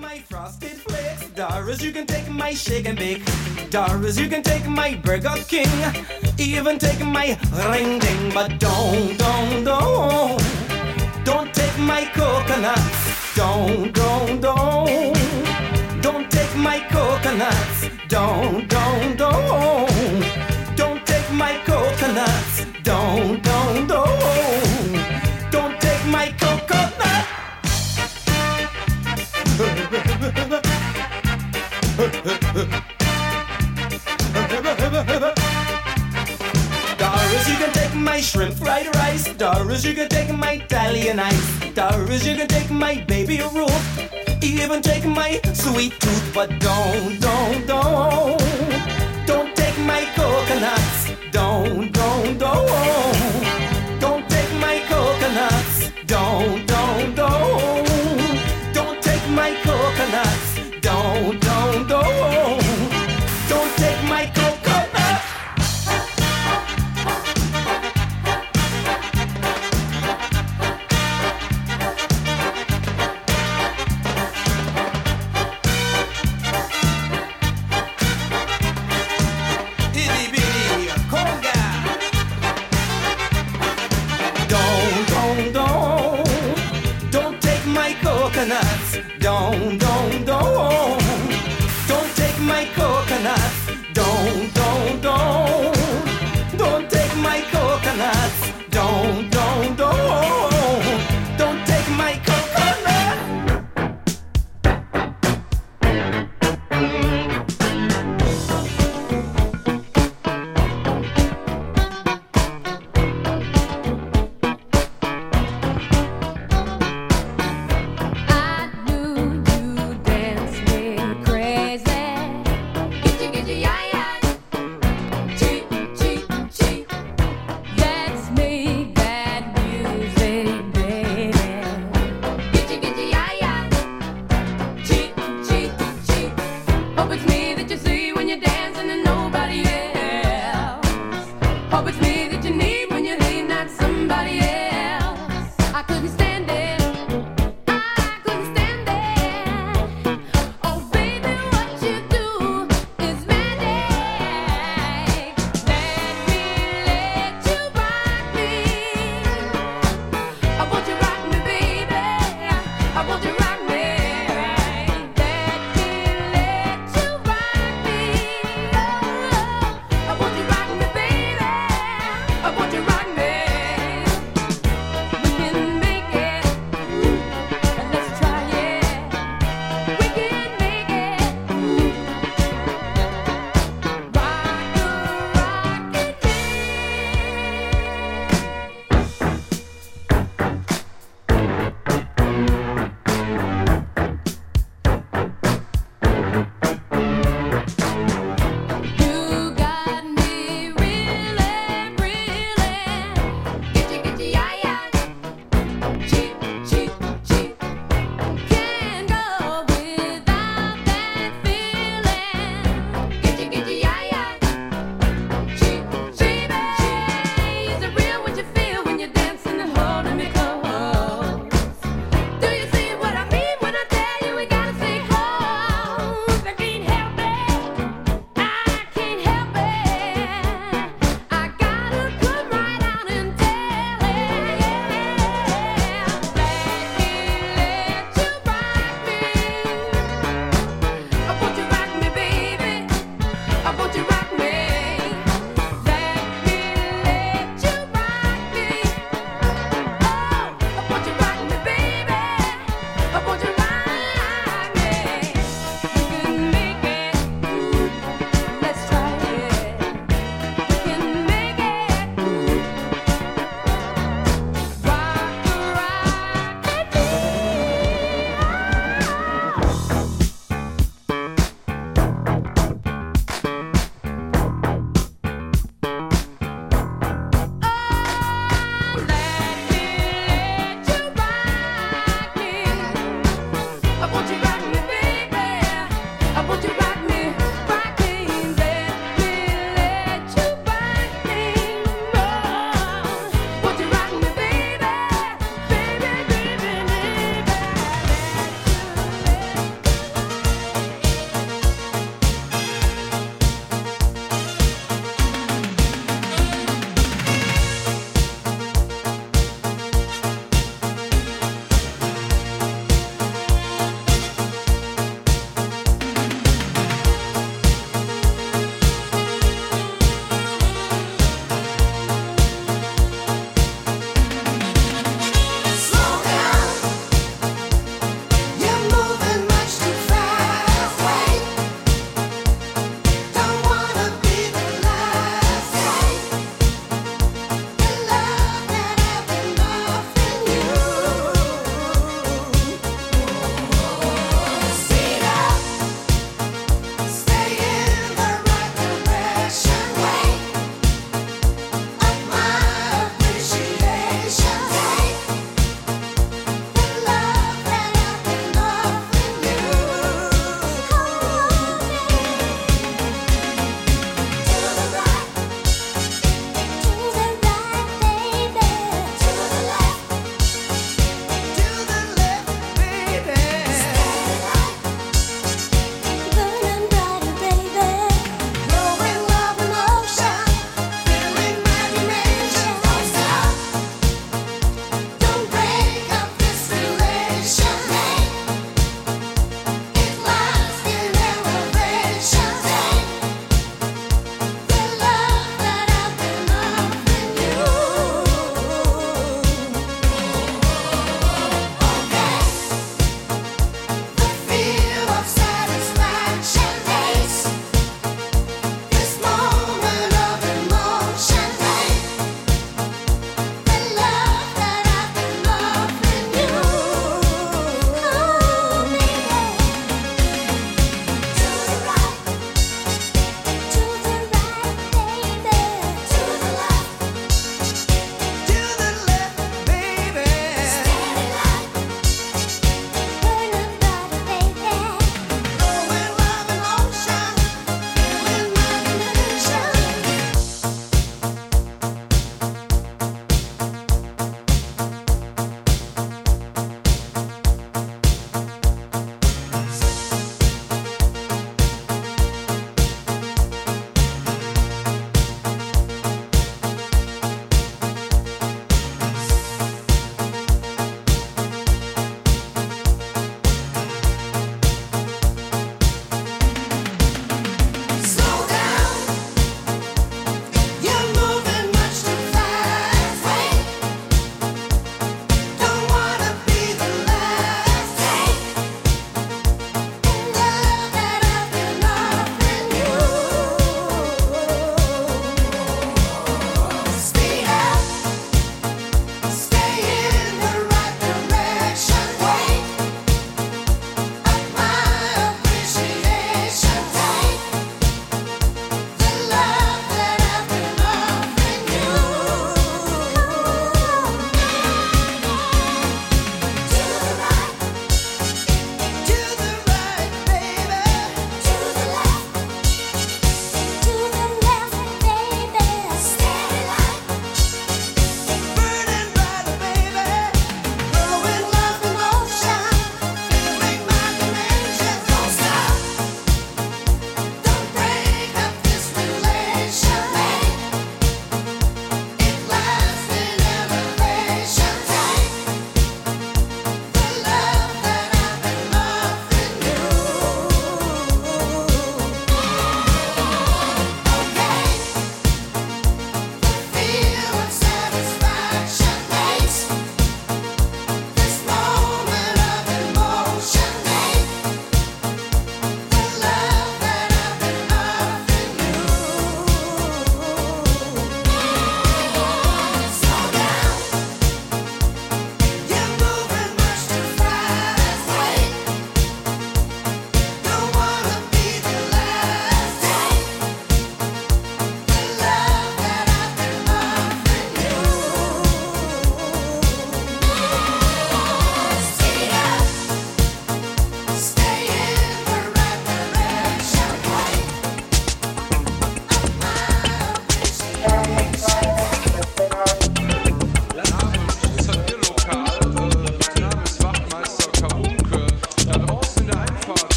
my frosted flakes. Doris, you can take my shake and bake. Doris, you can take my Burger King. Even take my ring ding. But don't, don't, don't. Don't take my coconuts. Don't, don't, don't. Don't take my coconuts. Don't, don't, don't. Don't take my coconuts. Don't, don't, don't. Shrimp fried rice. Doris, you can take my Italian ice. Doris, you can take my baby roof. Even take my sweet tooth, but don't, don't, don't. Don't take my coconuts. Don't, don't, don't. Don't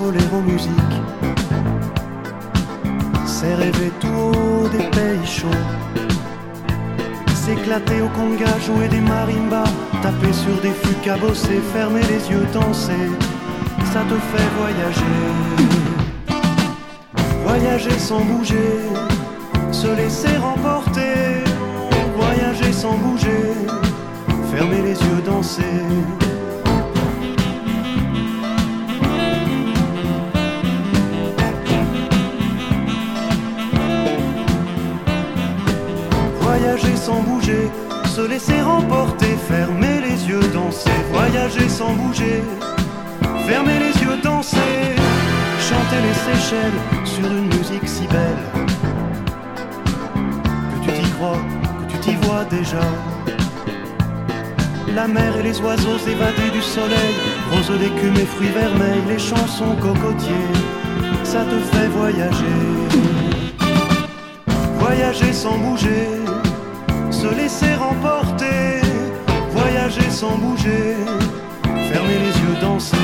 s'envoler en musique. C'est rêver tout haut des pays chauds. S'éclater au conga, jouer des marimbas, taper sur des fûts cabossés, fermer les yeux, danser. Ça te fait voyager. Voyager sans bouger, se laisser remporter. Voyager sans bouger, fermer les yeux, danser. Bouger, se laisser remporter, fermer les yeux, danser. Voyager sans bouger, fermer les yeux, danser. Chanter les Seychelles sur une musique si belle que tu t'y crois, que tu t'y vois déjà. La mer et les oiseaux évadés du soleil, roses d'écume et fruits vermeils, les chansons cocotiers, ça te fait voyager. Voyager sans bouger, se laisser remporter, voyager sans bouger, fermer les yeux, danser.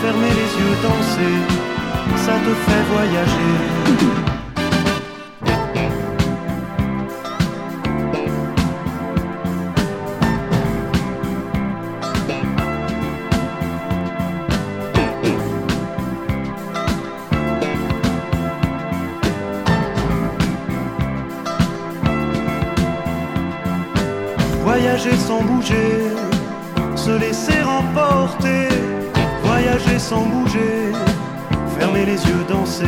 Fermer les yeux, danser. Ça te fait voyager. Voyager sans bouger, se laisser emporter. Voyager sans bouger, fermer les yeux, danser.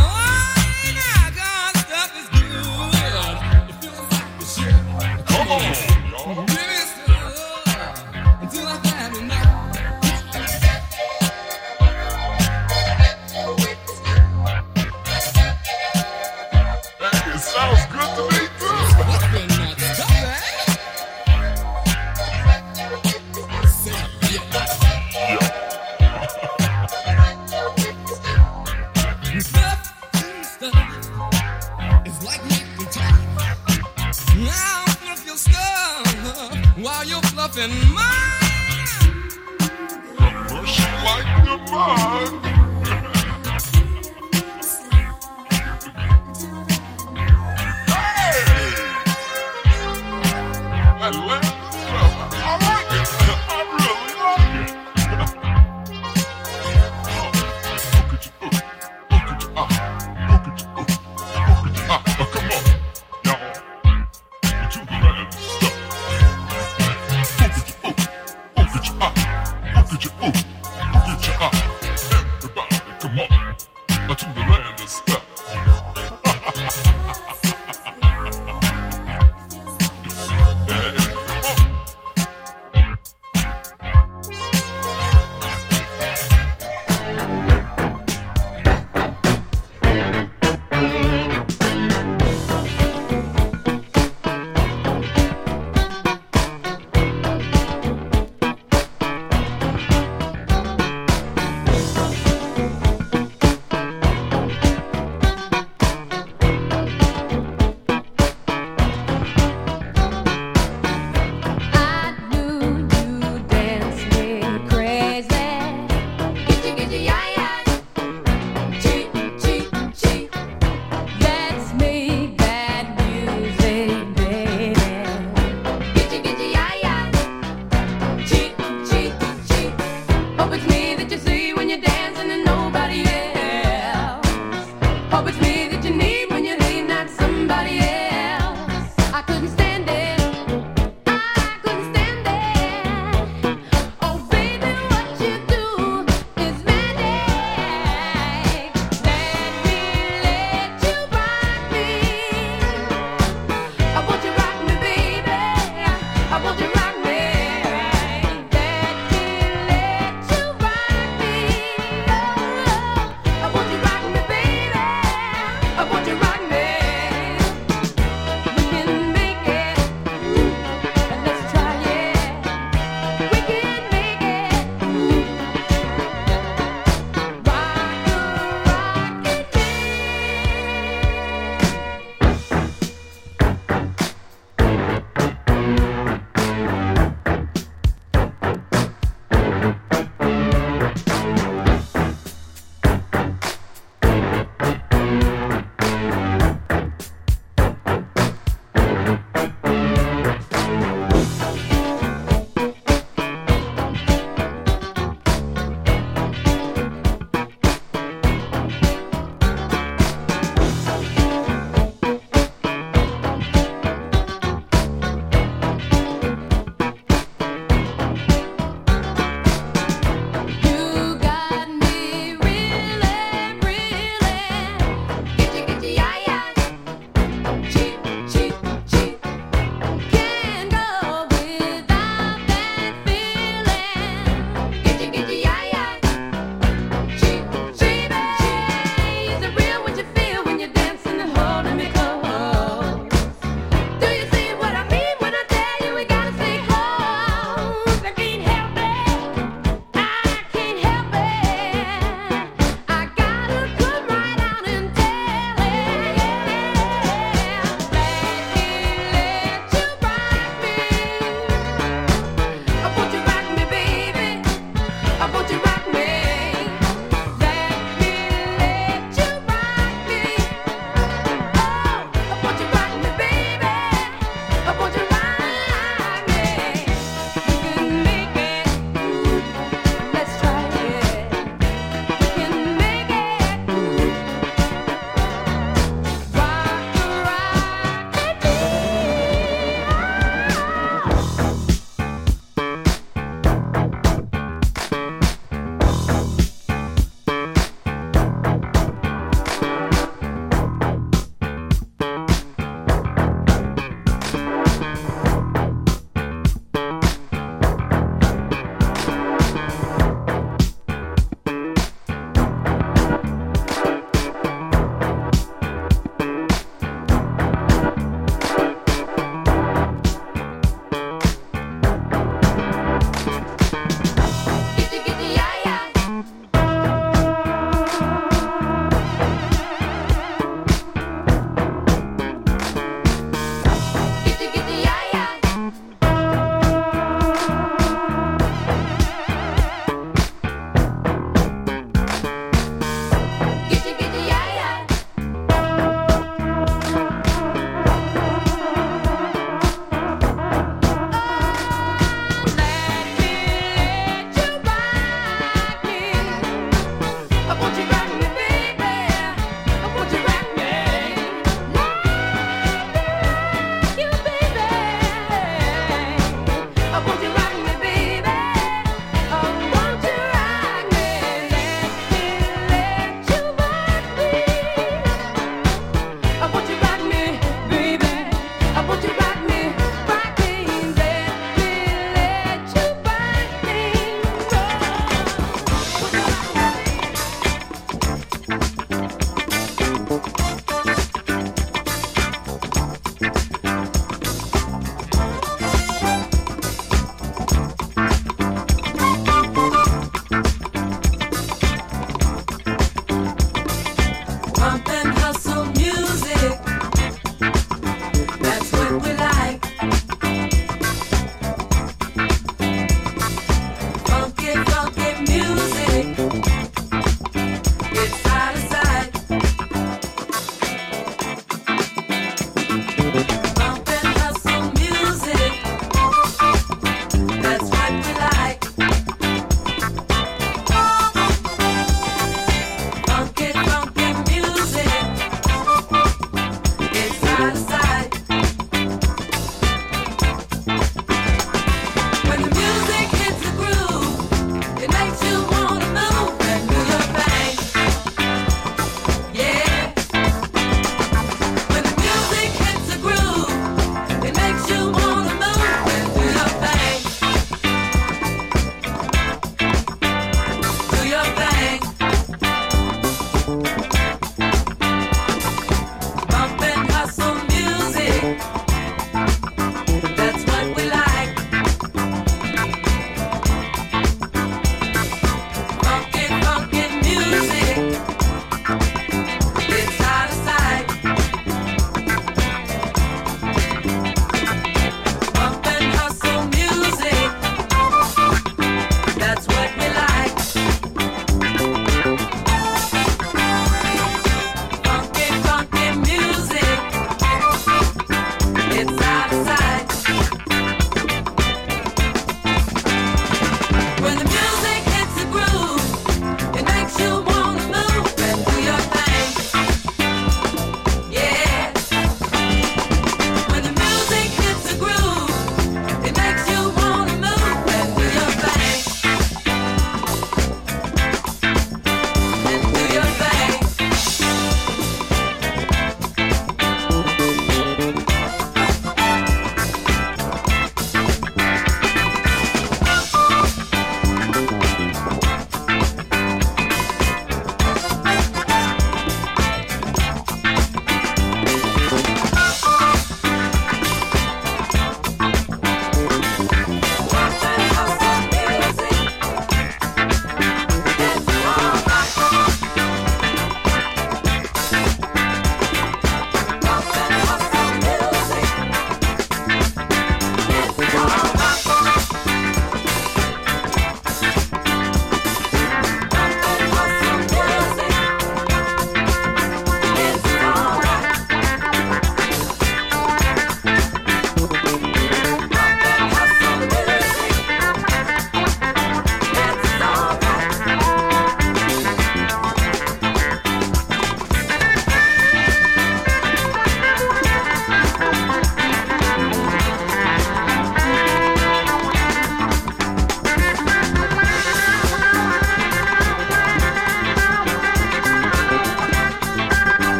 Oh.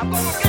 I'm gonna get